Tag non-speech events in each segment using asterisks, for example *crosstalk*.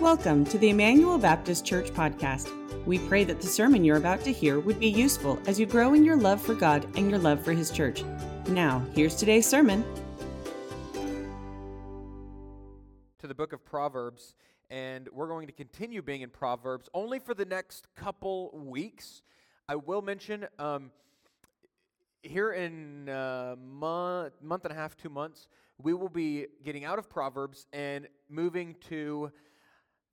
Welcome to the Immanuel Baptist Church podcast. We pray that the sermon you're about to hear would be useful as you grow in your love for God and your love for His church. Now, here's today's sermon. To the book of Proverbs, and we're going to continue being in Proverbs only for the next couple weeks. I will mention um, here in a uh, month, month and a half, two months, we will be getting out of Proverbs and moving to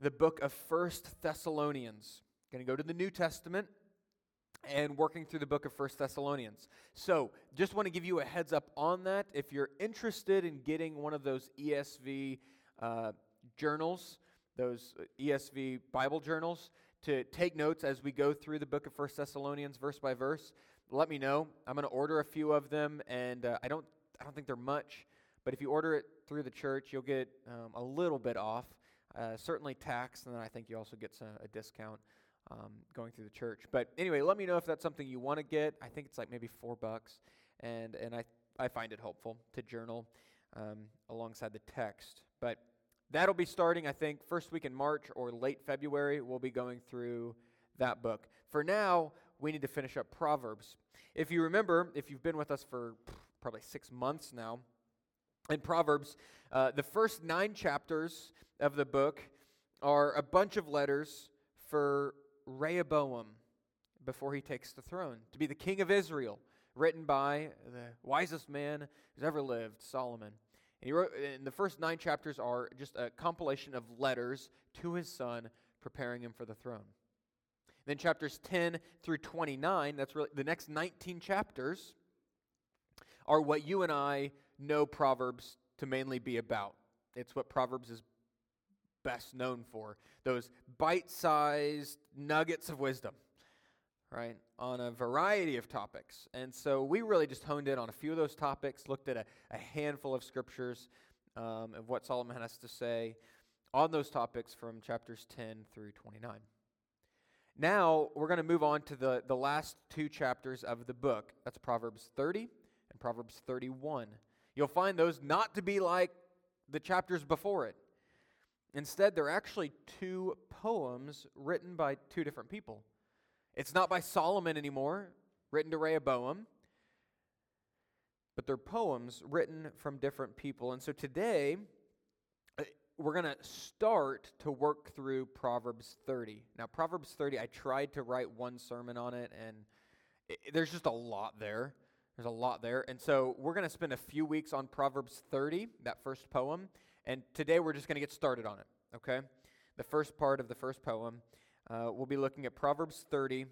the book of First Thessalonians. Going to go to the New Testament and working through the book of First Thessalonians. So, just want to give you a heads up on that. If you're interested in getting one of those ESV uh, journals, those ESV Bible journals, to take notes as we go through the book of First Thessalonians verse by verse, let me know. I'm going to order a few of them, and uh, I don't I don't think they're much, but if you order it through the church, you'll get um, a little bit off. Uh, certainly tax, and then I think you also get some, a discount um, going through the church. But anyway, let me know if that's something you want to get. I think it's like maybe four bucks, and and I I find it helpful to journal um, alongside the text. But that'll be starting, I think, first week in March or late February. We'll be going through that book. For now, we need to finish up Proverbs. If you remember, if you've been with us for probably six months now, in Proverbs, uh, the first nine chapters of the book are a bunch of letters for Rehoboam before he takes the throne to be the king of Israel, written by the wisest man who's ever lived, Solomon. And he wrote, and the first nine chapters are just a compilation of letters to his son, preparing him for the throne. Then chapters 10 through 29, that's really the next 19 chapters, are what you and I know Proverbs to mainly be about. It's what Proverbs is best known for those bite sized nuggets of wisdom, right, on a variety of topics. And so we really just honed in on a few of those topics, looked at a, a handful of scriptures um, of what Solomon has to say on those topics from chapters 10 through 29. Now we're going to move on to the, the last two chapters of the book. That's Proverbs 30 and Proverbs 31. You'll find those not to be like the chapters before it. Instead, they're actually two poems written by two different people. It's not by Solomon anymore, written to Rehoboam, but they're poems written from different people. And so today, uh, we're going to start to work through Proverbs 30. Now, Proverbs 30, I tried to write one sermon on it, and it, there's just a lot there. There's a lot there. And so we're going to spend a few weeks on Proverbs 30, that first poem. And today we're just going to get started on it, okay? The first part of the first poem. Uh, we'll be looking at Proverbs 30,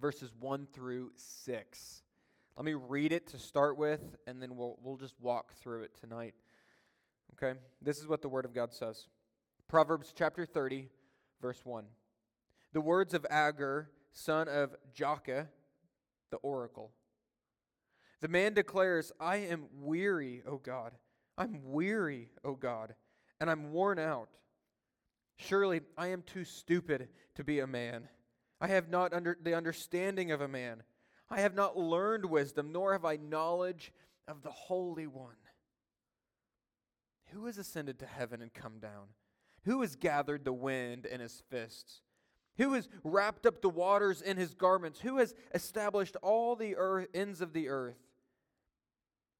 verses 1 through 6. Let me read it to start with, and then we'll, we'll just walk through it tonight. Okay? This is what the Word of God says Proverbs chapter 30, verse 1. The words of Agur, son of Jakeh, the oracle. The man declares, I am weary, O God. I'm weary, O God, and I'm worn out. Surely I am too stupid to be a man. I have not under the understanding of a man. I have not learned wisdom, nor have I knowledge of the Holy One. Who has ascended to heaven and come down? Who has gathered the wind in his fists? Who has wrapped up the waters in his garments? Who has established all the earth, ends of the earth?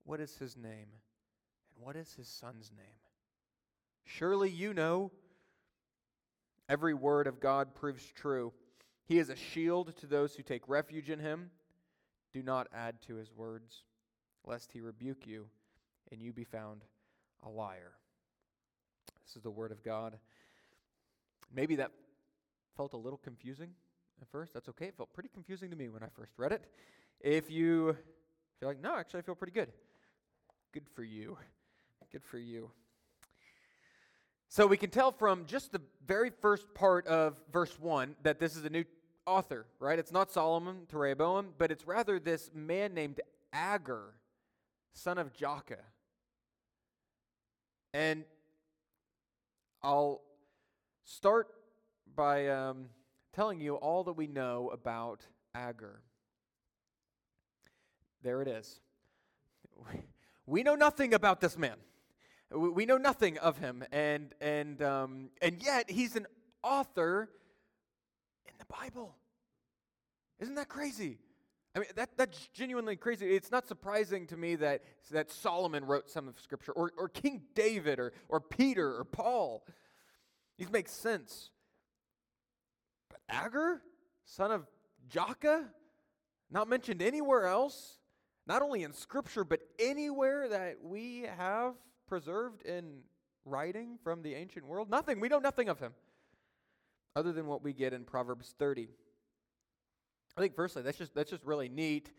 What is his name? And what is his son's name? Surely you know. Every word of God proves true. He is a shield to those who take refuge in him. Do not add to his words, lest he rebuke you and you be found a liar. This is the word of God. Maybe that felt a little confusing at first. That's okay. It felt pretty confusing to me when I first read it. If you feel like, no, actually, I feel pretty good. Good for you. Good for you. So we can tell from just the very first part of verse 1 that this is a new author, right? It's not Solomon to Rehoboam, but it's rather this man named Agur, son of Jakeh. And I'll start by um, telling you all that we know about Agur. There it is. We know nothing about this man. We, know nothing of him, and, and, um, and yet he's an author in the Bible. Isn't that crazy? I mean, that, that's genuinely crazy. It's not surprising to me that, that Solomon wrote some of Scripture, or, or King David, or, or Peter, or Paul. These make sense. But Agur, son of Jakeh, not mentioned anywhere else, not only in Scripture, but anywhere that we have preserved in writing from the ancient world? Nothing. We know nothing of him other than what we get in Proverbs 30. I think firstly, that's just that's just really neat.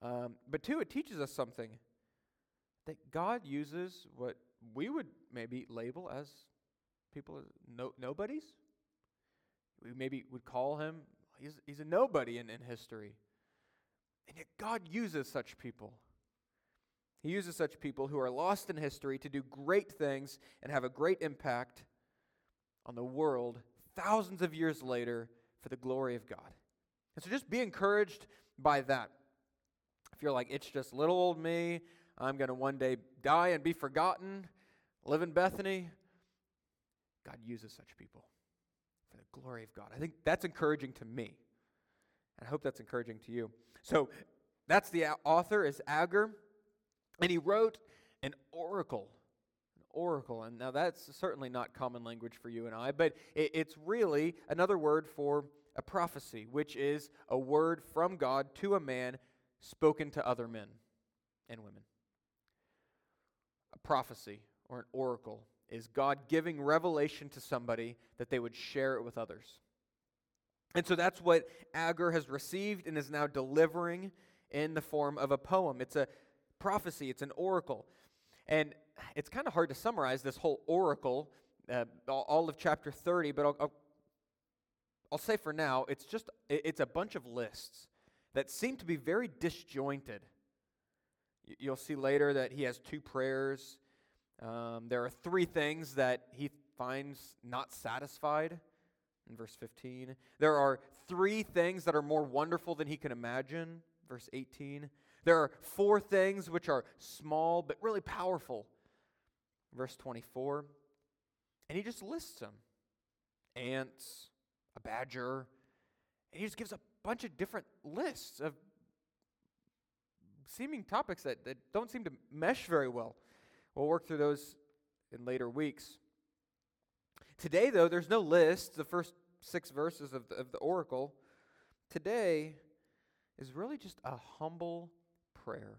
Um, but two, it teaches us something that God uses what we would maybe label as people no, nobodies. We maybe would call him he's he's a nobody in, in history. And yet God uses such people. He uses such people who are lost in history to do great things and have a great impact on the world thousands of years later for the glory of God. And so just be encouraged by that. If you're like, it's just little old me, I'm going to one day die and be forgotten, live in Bethany, God uses such people for the glory of God. I think that's encouraging to me. And I hope that's encouraging to you. So that's the author is Agur, and he wrote an oracle. An oracle. And now that's certainly not common language for you and I, but it, it's really another word for a prophecy, which is a word from God to a man spoken to other men and women. A prophecy or an oracle is God giving revelation to somebody that they would share it with others. And so that's what Agur has received and is now delivering in the form of a poem. It's a prophecy, it's an oracle. And it's kind of hard to summarize this whole oracle, uh, all of chapter 30, but I'll, I'll I'll say for now, it's just it's a bunch of lists that seem to be very disjointed. You'll see later that he has two prayers. Um, there are three things that he finds not satisfied in verse 15. There are three things that are more wonderful than he can imagine, verse 18. There are four things which are small but really powerful, verse 24. And he just lists them ants, a badger. And he just gives a bunch of different lists of seeming topics that, that don't seem to mesh very well. We'll work through those in later weeks. Today, though, there's no list, the first six verses of the, of the oracle. Today is really just a humble prayer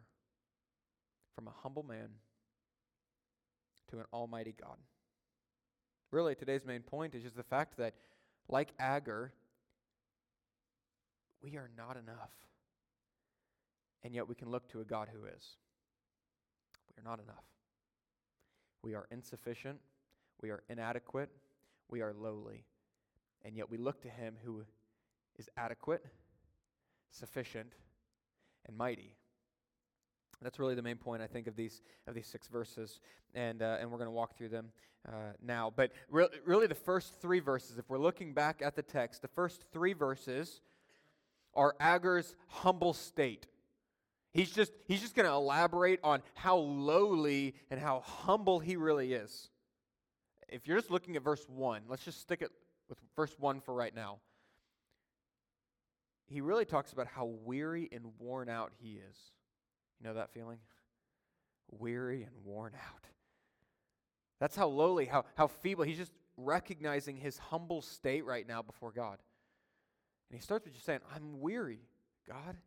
from a humble man to an almighty God. Really, today's main point is just the fact that like Agur, we are not enough. And yet we can look to a God who is. We are not enough. We are insufficient. We are inadequate. We are lowly. And yet we look to him who is adequate, sufficient, and mighty. That's really the main point, I think, of these of these six verses, and uh, and we're going to walk through them uh, now. But re- really, the first three verses, if we're looking back at the text, the first three verses are Agur's humble state. He's just he's just going to elaborate on how lowly and how humble he really is. If you're just looking at verse one, let's just stick it with verse one for right now. He really talks about how weary and worn out he is. You know that feeling? Weary and worn out. That's how lowly, how, how feeble. He's just recognizing his humble state right now before God. And he starts with just saying, I'm weary, God.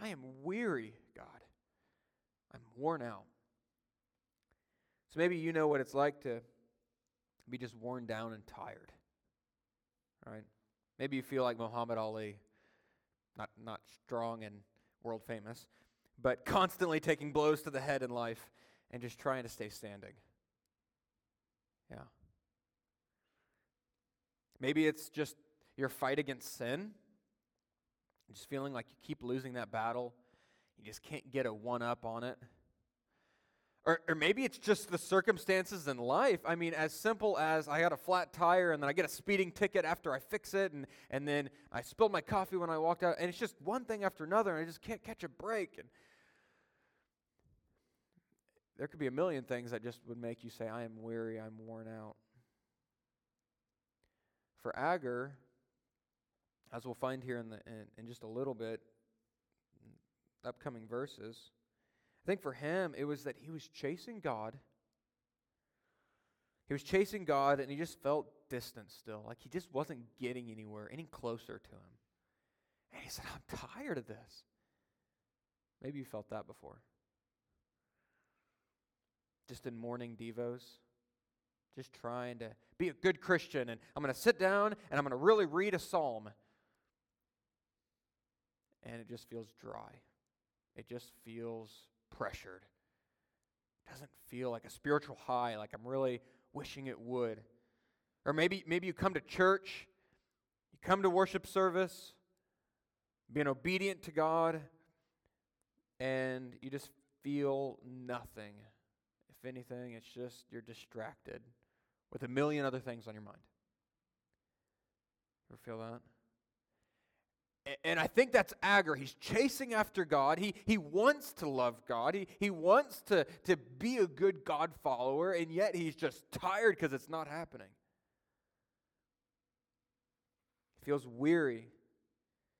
I am weary, God. I'm worn out. So maybe you know what it's like to be just worn down and tired. Right? Maybe you feel like Muhammad Ali, not, not strong and world famous, but *laughs* constantly taking blows to the head in life and just trying to stay standing. Yeah. Maybe it's just your fight against sin, just feeling like you keep losing that battle. You just can't get a one up on it. Or, or maybe it's just the circumstances in life. I mean, as simple as I got a flat tire and then I get a speeding ticket after I fix it, and, and then I spilled my coffee when I walked out, and it's just one thing after another, and I just can't catch a break. And there could be a million things that just would make you say, I am weary, I'm worn out. For Agur, as we'll find here in, the, in, in just a little bit, upcoming verses, think for him it was that he was chasing God. He was chasing God and he just felt distant still, like he just wasn't getting anywhere, any closer to him. And he said, I'm tired of this. Maybe you felt that before. Just in morning devos, just trying to be a good Christian, and I'm going to sit down and I'm going to really read a psalm. And it just feels dry. It just feels pressured. It doesn't feel like a spiritual high, like I'm really wishing it would. Or maybe, maybe you come to church, you come to worship service, being obedient to God, and you just feel nothing. If anything, it's just you're distracted with a million other things on your mind. You ever feel that? And I think that's Agur. He's chasing after God. He, he wants to love God. He, he wants to, to be a good God follower, and yet he's just tired because it's not happening. He feels weary.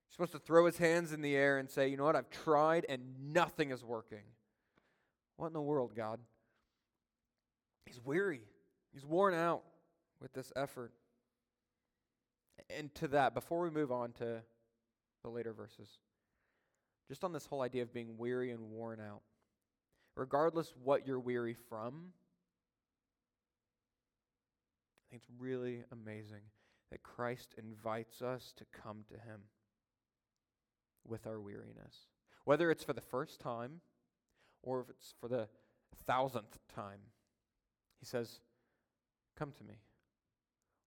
He's supposed to throw his hands in the air and say, You know what? I've tried and nothing is working. What in the world, God? He's weary. He's worn out with this effort. And to that, before we move on to the later verses, just on this whole idea of being weary and worn out, regardless what you're weary from, I think it's really amazing that Christ invites us to come to Him with our weariness. Whether it's for the first time or if it's for the thousandth time, He says, Come to me,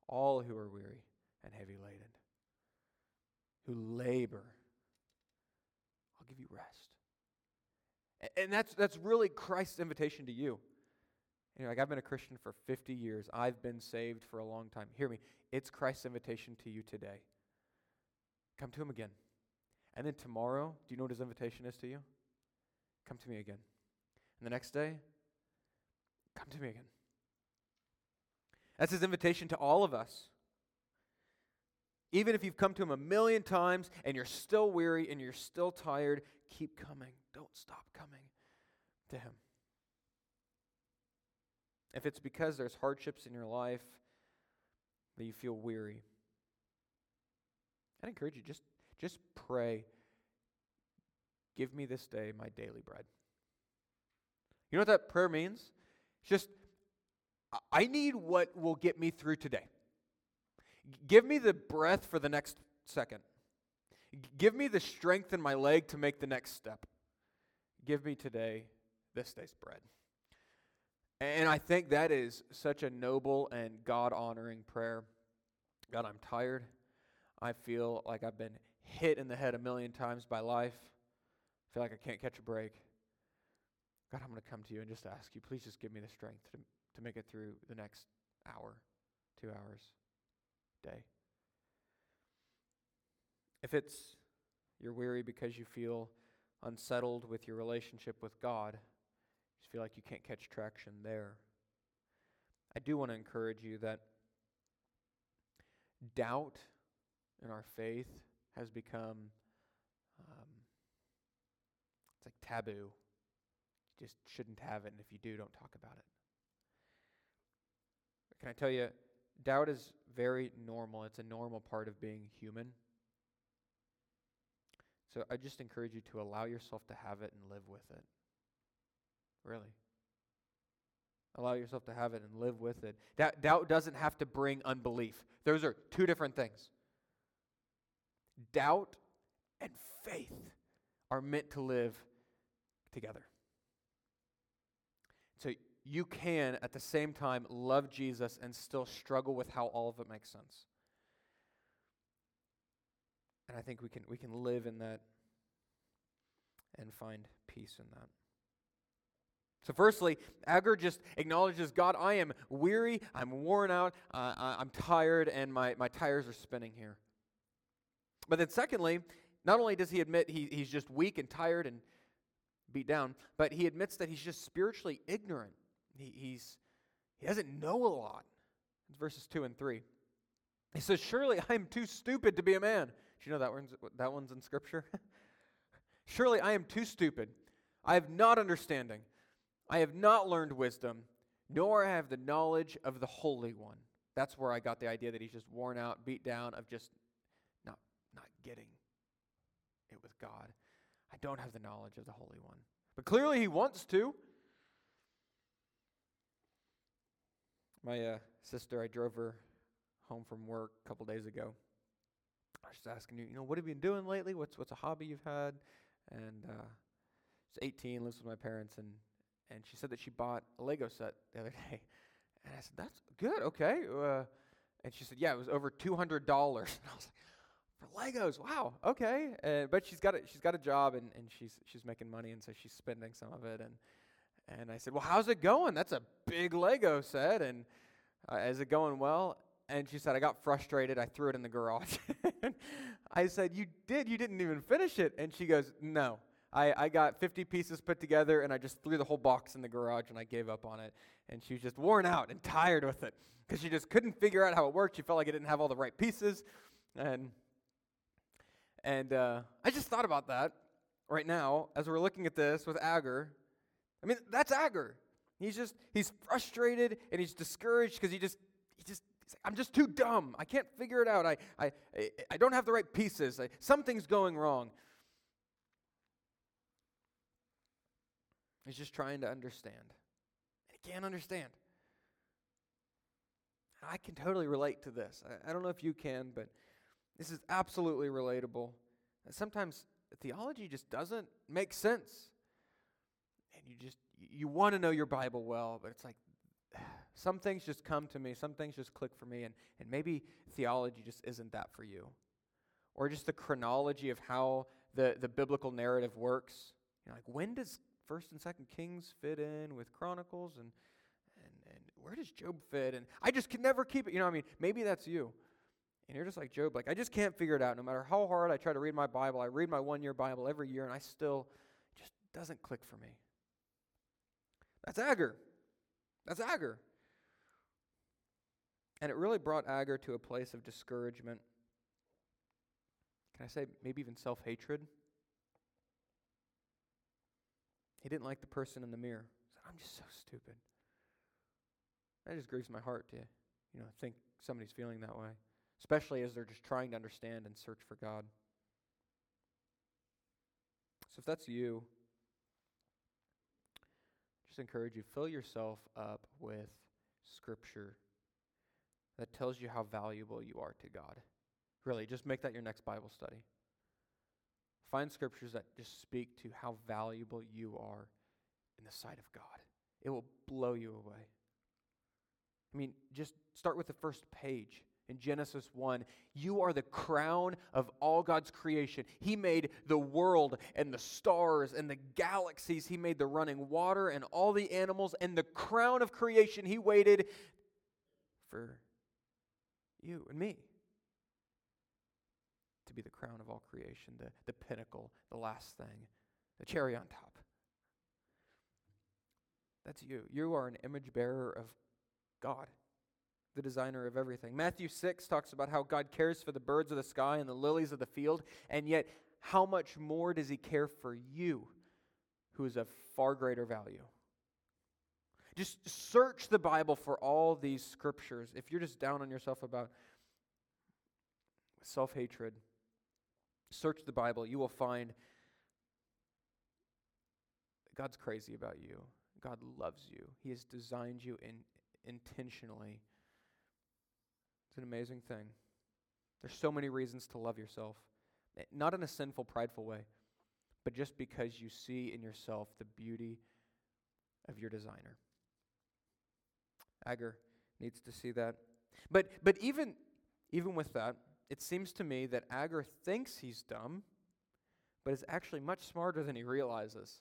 all who are weary and heavy laden, who labor. I'll give you rest. And that's, that's really Christ's invitation to you. You know, like I've been a Christian for 50 years. I've been saved for a long time. Hear me. It's Christ's invitation to you today. Come to him again. And then tomorrow, do you know what his invitation is to you? Come to me again. And the next day, come to me again. That's his invitation to all of us. Even if you've come to him a million times and you're still weary and you're still tired, keep coming. Don't stop coming to him. If it's because there's hardships in your life that you feel weary, i encourage you just, just pray. Give me this day my daily bread. You know what that prayer means? It's just I need what will get me through today. Give me the breath for the next second. Give me the strength in my leg to make the next step. Give me today this day's bread. And I think that is such a noble and God honoring prayer. God, I'm tired. I feel like I've been hit in the head a million times by life. I feel like I can't catch a break. God, I'm going to come to you and just ask you, please just give me the strength to, to make it through the next hour, two hours, day. If it's you're weary because you feel unsettled with your relationship with God, you just feel like you can't catch traction there. I do want to encourage you that doubt in our faith has become um, it's like taboo. You just shouldn't have it, and if you do, don't talk about it. Can I tell you, doubt is very normal. It's a normal part of being human. So I just encourage you to allow yourself to have it and live with it. Really. Allow yourself to have it and live with it. Doubt, doubt doesn't have to bring unbelief, those are two different things. Doubt and faith are meant to live together. So you can at the same time love Jesus and still struggle with how all of it makes sense. And I think we can we can live in that and find peace in that. So, firstly, Agur just acknowledges God, I am weary, I'm worn out, uh, I'm tired, and my, my tires are spinning here. But then, secondly, not only does he admit he, he's just weak and tired and beat down, but he admits that he's just spiritually ignorant. He, he's, he doesn't know a lot. It's verses 2 and 3. He says, Surely I am too stupid to be a man. Do you know that one's, that one's in Scripture? *laughs* Surely I am too stupid. I have not understanding. I have not learned wisdom, nor have the knowledge of the Holy One. That's where I got the idea that he's just worn out, beat down, of just not, not getting it with God. I don't have the knowledge of the Holy One. But clearly he wants to. My uh, sister, I drove her home from work a couple days ago. I was just asking you, you know, what have you been doing lately? What's what's a hobby you've had? And uh, she's 18, lives with my parents, and and she said that she bought a Lego set the other *laughs* day. And I said, that's good, okay. Uh, and she said, yeah, it was over two hundred dollars. *laughs* And I was like, for Legos, wow, okay. Uh, but she's got a, she's got a job and, and she's she's making money, and so she's spending some of it. And and I said, well, how's it going? That's a big Lego set, and uh, is it going well? And she said, I got frustrated. I threw it in the garage. *laughs* I said, You did? You didn't even finish it. And she goes, No. I, I got 50 pieces put together and I just threw the whole box in the garage and I gave up on it. And she was just worn out and tired with it because she just couldn't figure out how it worked. She felt like it didn't have all the right pieces. And, and uh, I just thought about that right now as we're looking at this with Agur. I mean, that's Agur. He's just, he's frustrated and he's discouraged because he just, he just I'm just too dumb. I can't figure it out. I, I, I don't have the right pieces. I, something's going wrong. He's just trying to understand. And he can't understand. I can totally relate to this. I, I don't know if you can, but this is absolutely relatable. sometimes theology just doesn't make sense. You just, you want to know your Bible well, but it's like, *sighs* some things just come to me, some things just click for me, and, and maybe theology just isn't that for you. Or just the chronology of how the, the biblical narrative works. You know, like when does First and Second Kings fit in with Chronicles, and, and, and where does Job fit? And I just can never keep it. You know, I mean, maybe that's you. And you're just like Job, like, I just can't figure it out. No matter how hard I try to read my Bible, I read my one year Bible every year, and I still, just doesn't click for me. That's Agur. That's Agur. And it really brought Agur to a place of discouragement. Can I say maybe even self hatred? He didn't like the person in the mirror. He said, I'm just so stupid. That just grieves my heart to, you know, think somebody's feeling that way, especially as they're just trying to understand and search for God. So if that's you, just encourage you fill yourself up with scripture that tells you how valuable you are to God. Really, just make that your next Bible study. Find scriptures that just speak to how valuable you are in the sight of God. It will blow you away. I mean, just start with the first page in Genesis 1. You are the crown of all God's creation. He made the world and the stars and the galaxies. He made the running water and all the animals. And the crown of creation, He waited for you and me to be the crown of all creation, the, the pinnacle, the last thing, the cherry on top. That's you. You are an image bearer of God, the designer of everything. Matthew 6 talks about how God cares for the birds of the sky and the lilies of the field, and yet how much more does He care for you, who is of far greater value? Just search the Bible for all these scriptures. If you're just down on yourself about self hatred, search the Bible. You will find God's crazy about you. God loves you. He has designed you in, intentionally. It's an amazing thing. There's so many reasons to love yourself, eh, not in a sinful, prideful way, but just because you see in yourself the beauty of your designer. Agur needs to see that. But, but even, even with that, it seems to me that Agur thinks he's dumb, but is actually much smarter than he realizes.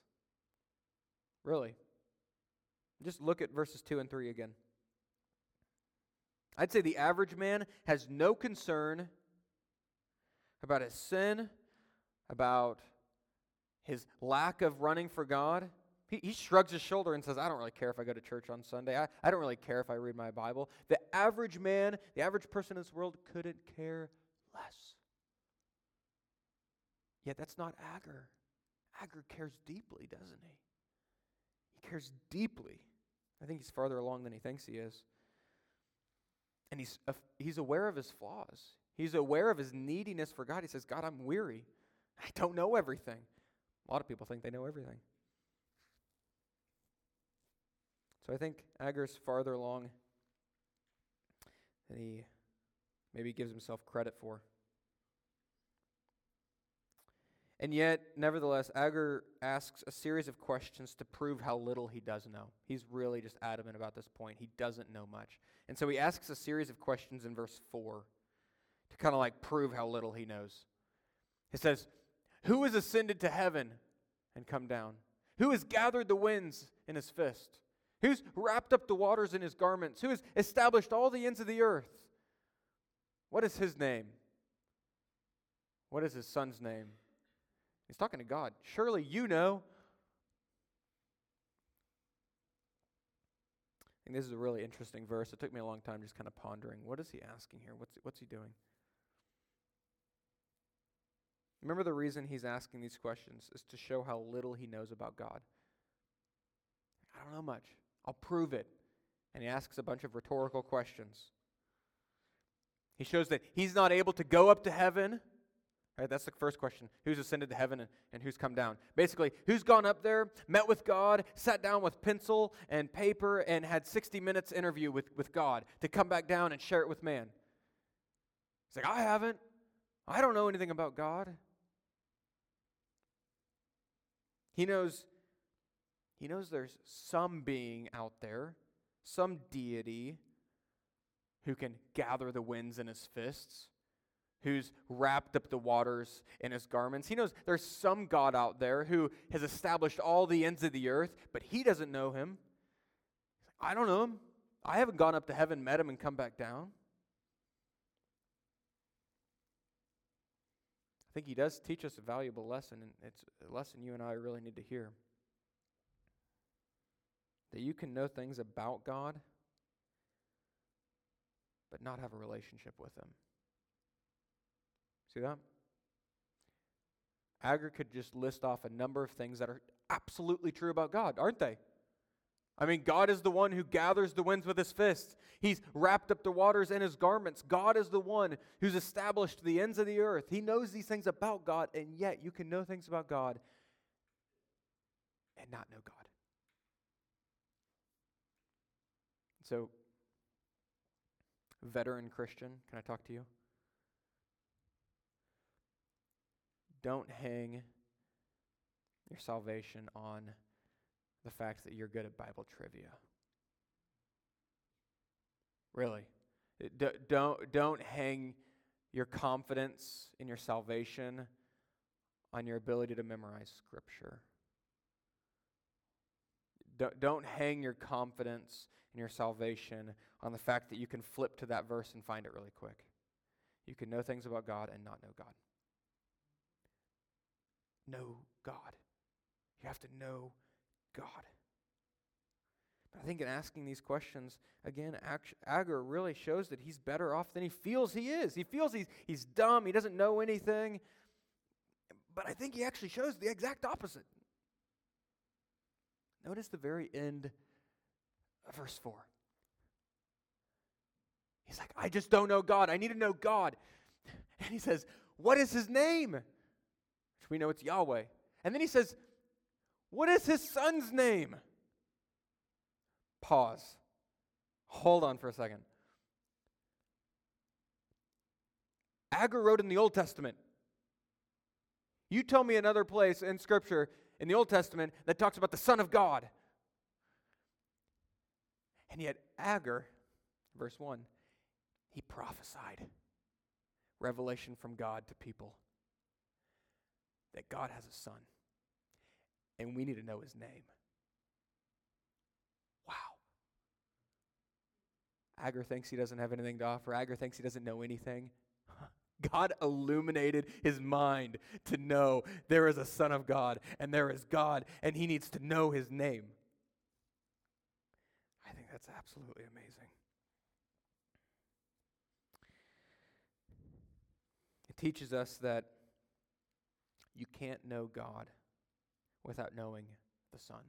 Really. Just look at verses 2 and 3 again. I'd say the average man has no concern about his sin, about his lack of running for God, he, he shrugs his shoulder and says, I don't really care if I go to church on Sunday. I, I don't really care if I read my Bible. The average man, the average person in this world couldn't care less. Yet that's not Agur. Agur cares deeply, doesn't he? He cares deeply. I think he's farther along than he thinks he is. And he's, uh, he's aware of his flaws. He's aware of his neediness for God. He says, God, I'm weary. *laughs* I don't know everything. A lot of people think they know everything. So I think Agur's farther along than he maybe gives himself credit for. And yet, nevertheless, Agur asks a series of questions to prove how little he does know. He's really just adamant about this point. He doesn't know much. And so he asks a series of questions in verse 4 to kind of like prove how little he knows. He says, Who has ascended to heaven and come down? Who has gathered the winds in his fist? Who's wrapped up the waters in his garments? Who has established all the ends of the earth? What is his name? What is his son's name? He's talking to God. Surely you know. This is a really interesting verse. It took me a long time just kind of pondering. What is he asking here? What's, what's he doing? Remember, the reason he's asking these questions is to show how little he knows about God. I don't know much. I'll prove it. And he asks a bunch of rhetorical questions. He shows that he's not able to go up to heaven Right, that's the first question. Who's ascended to heaven and, and who's come down? Basically, who's gone up there, met with God, sat down with pencil and paper, and had 60 minutes interview with, with God to come back down and share it with man? He's like, I haven't. I don't know anything about God. He knows, he knows there's some being out there, some deity who can gather the winds in his fists who's wrapped up the waters in his garments. He knows there's some God out there who has established all the ends of the earth, but he doesn't know him. I don't know him. I haven't gone up to heaven, met him, and come back down. I think he does teach us a valuable lesson, and it's a lesson you and I really need to hear. That you can know things about God, but not have a relationship with him. See that? Agur could just list off a number of things that are absolutely true about God, aren't they? I mean, God is the one who gathers the winds with his fists. He's wrapped up the waters in his garments. God is the one who's established the ends of the earth. He knows these things about God, and yet you can know things about God and not know God. So, veteran Christian, can I talk to you? Don't hang your salvation on the fact that you're good at Bible trivia. Really. D- don't, don't hang your confidence in your salvation on your ability to memorize Scripture. Don't, don't hang your confidence in your salvation on the fact that you can flip to that verse and find it really quick. You can know things about God and not know God know God. You have to know God. I think in asking these questions, again, Agur really shows that he's better off than he feels he is. He feels he's, he's dumb, he doesn't know anything. But I think he actually shows the exact opposite. Notice the very end of verse 4. He's like, I just don't know God. I need to know God. And he says, What is his name? We know it's Yahweh. And then he says, What is his son's name? Pause. Hold on for a second. Wrote in the Old Testament. You tell me another place in Scripture in the Old Testament that talks about the Son of God. And yet, Agur, verse 1, he prophesied revelation from God to people that God has a son, and we need to know his name. Wow. Agur thinks he doesn't have anything to offer. Agur thinks he doesn't know anything. *laughs* God illuminated his mind to know there is a Son of God and there is God, and he needs to know his name. I think that's absolutely amazing. It teaches us that you can't know God without knowing the Son.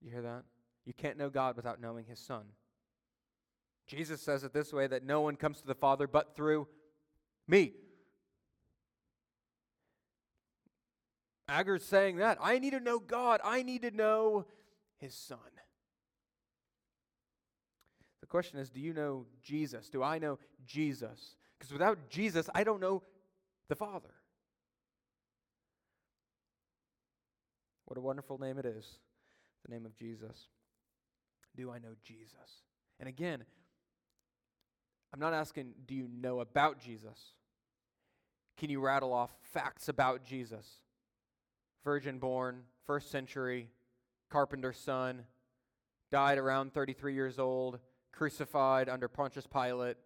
You hear that? You can't know God without knowing his Son. Jesus says it this way that no one comes to the Father but through me. Agur's saying that. I need to know God. I need to know his Son. The question is do you know Jesus? Do I know Jesus? Because without Jesus, I don't know the Father. What a wonderful name it is, the name of Jesus. Do I know Jesus? And again, I'm not asking, do you know about Jesus? Can you rattle off facts about Jesus? Virgin born, first century, carpenter's son, died around 33 years old, crucified under Pontius Pilate.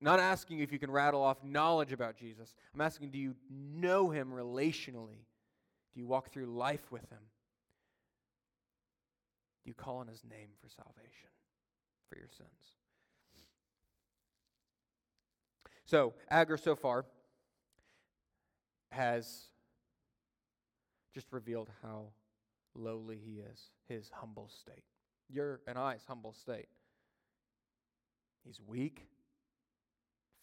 Not asking if you can rattle off knowledge about Jesus. I'm asking, do you know him relationally? Do you walk through life with him? Do you call on his name for salvation, for your sins? So, Agur so far has just revealed how lowly he is, his humble state. Your and I's humble state. He's weak,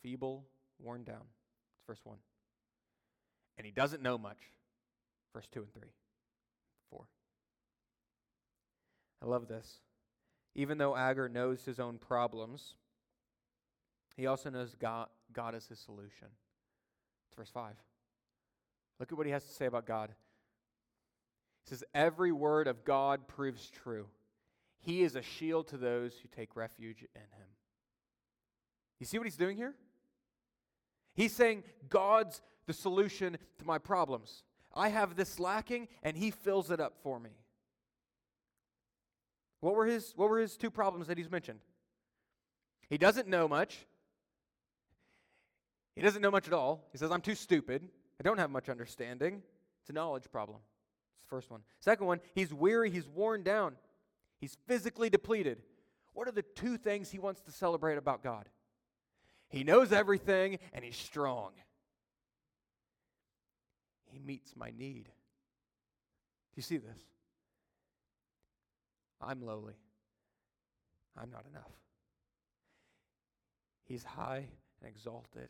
feeble, worn down. It's verse 1. And he doesn't know much. Verse 2 and 3. 4. I love this. Even though Agur knows his own problems, he also knows God, God is his solution. It's verse 5. Look at what he has to say about God. He says, Every word of God proves true. He is a shield to those who take refuge in him. You see what he's doing here? He's saying, God's the solution to my problems. I have this lacking, and he fills it up for me. What were his, what were his two problems that he's mentioned? He doesn't know much, he doesn't know much at all. He says, I'm too stupid. I don't have much understanding. It's a knowledge problem. It's the first one. Second one, he's weary, he's worn down, he's physically depleted. What are the two things he wants to celebrate about God? He knows everything and he's strong. He meets my need. Do you see this? I'm lowly. I'm not enough. He's high and exalted and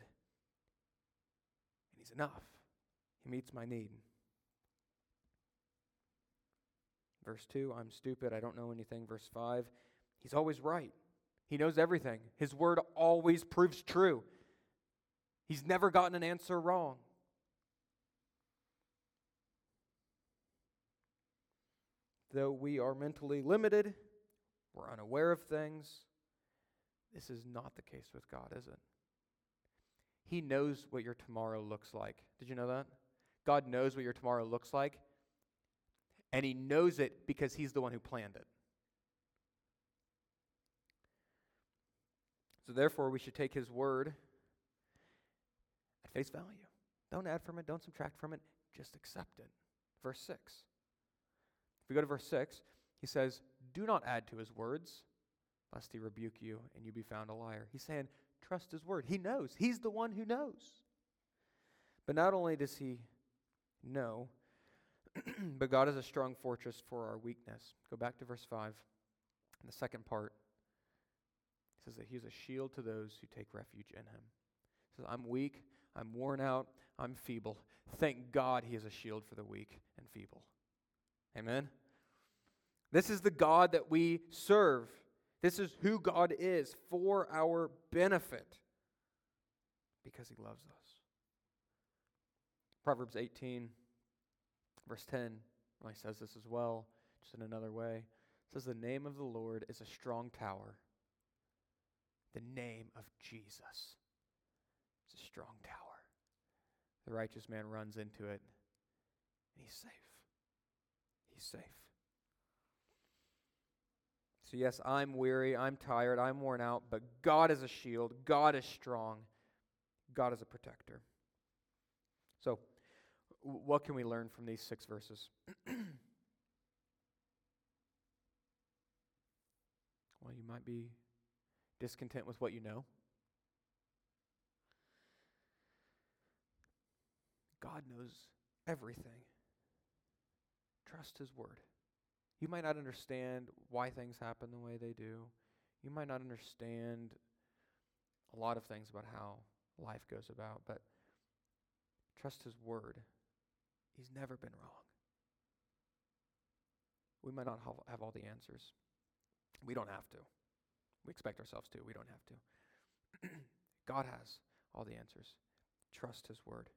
He's enough. He meets my need. Verse 2, I'm stupid. I don't know anything. Verse 5, he's always right. He knows everything. His word always proves true. He's never gotten an answer wrong. Though we are mentally limited, we're unaware of things. This is not the case with God, is it? He knows what your tomorrow looks like. Did you know that? God knows what your tomorrow looks like. And He knows it because He's the one who planned it. So, therefore, we should take His word at face value. Don't add from it, don't subtract from it, just accept it. Verse 6. If we go to verse 6, he says, Do not add to his words, lest he rebuke you and you be found a liar. He's saying, Trust his word. He knows. He's the one who knows. But not only does he know, *clears throat* but God is a strong fortress for our weakness. Go back to verse 5. In the second part, he says that he is a shield to those who take refuge in him. He says, I'm weak, I'm worn out, I'm feeble. Thank God he is a shield for the weak and feeble. Amen? This is the God that we serve. This is who God is for our benefit because he loves us. Proverbs 18, verse 10, really says this as well, just in another way. It says, The name of the Lord is a strong tower. The name of Jesus. It's a strong tower. The righteous man runs into it, and he's safe. He's safe. So, yes, I'm weary, I'm tired, I'm worn out, but God is a shield, God is strong, God is a protector. So, what can we learn from these six verses? *clears throat* well, you might be discontent with what you know. God knows everything. Trust His word. You might not understand why things happen the way they do. You might not understand a lot of things about how life goes about, but trust His word. He's never been wrong. We might not have all the answers. We don't have to. We expect ourselves to. We don't have to. *clears throat* God has all the answers. Trust His word.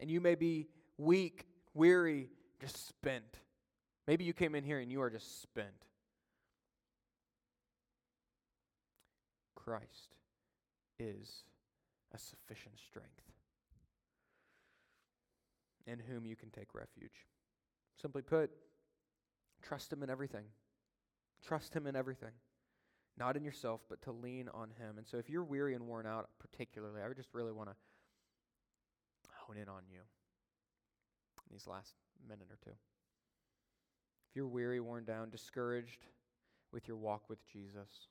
And you may be weak, weary, just spent. Maybe you came in here and you are just spent. Christ is a sufficient strength in whom you can take refuge. Simply put, trust Him in everything. Trust Him in everything. Not in yourself, but to lean on Him. And so if you're weary and worn out, particularly, I just really want to hone in on you in these last minute or two. If you're weary, worn down, discouraged with your walk with Jesus,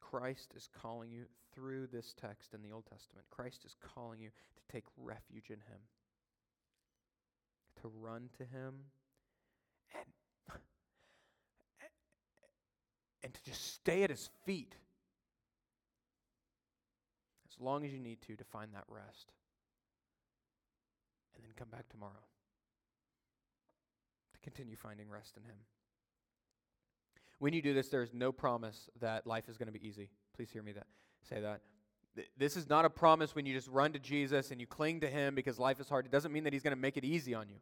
Christ is calling you through this text in the Old Testament. Christ is calling you to take refuge in Him, to run to Him, and, and to just stay at His feet as long as you need to to find that rest. And then come back tomorrow to continue finding rest in Him. When you do this, there is no promise that life is going to be easy. Please hear me that say that. This is not a promise when you just run to Jesus and you cling to him because life is hard. It doesn't mean that he's going to make it easy on you.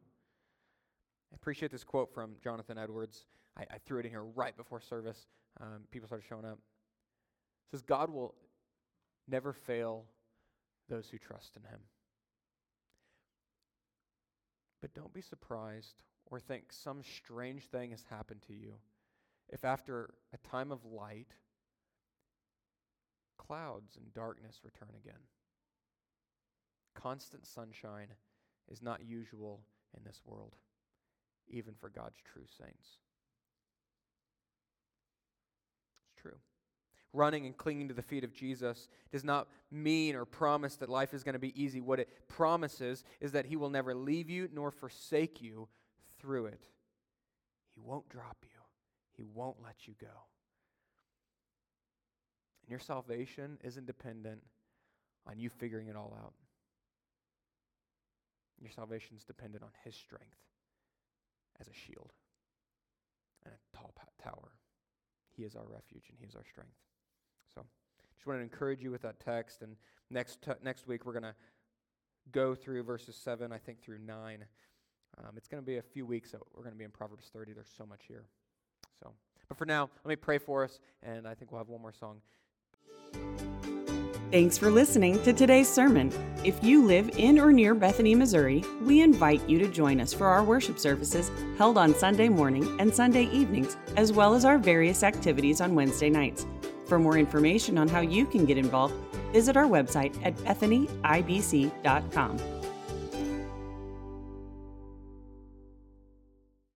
I appreciate this quote from Jonathan Edwards. I, I threw it in here right before service. Um, people started showing up. It says, God will never fail those who trust in him. But don't be surprised or think some strange thing has happened to you if after a time of light, clouds and darkness return again. Constant sunshine is not usual in this world, even for God's true saints. It's true. Running and clinging to the feet of Jesus does not mean or promise that life is going to be easy. What it promises is that He will never leave you nor forsake you through it. He won't drop you. He won't let you go. And your salvation isn't dependent on you figuring it all out. Your salvation is dependent on His strength as a shield and a tall tower. He is our refuge and He is our strength. Just want to encourage you with that text. And next t- next week we're going to go through verses seven, I think, through nine. Um, it's going to be a few weeks. So we're going to be in Proverbs 30. There's so much here. So, but for now, let me pray for us, and I think we'll have one more song. Thanks for listening to today's sermon. If you live in or near Bethany, Missouri, we invite you to join us for our worship services held on Sunday morning and Sunday evenings, as well as our various activities on Wednesday nights. For more information on how you can get involved, visit our website at bethanyibc.com.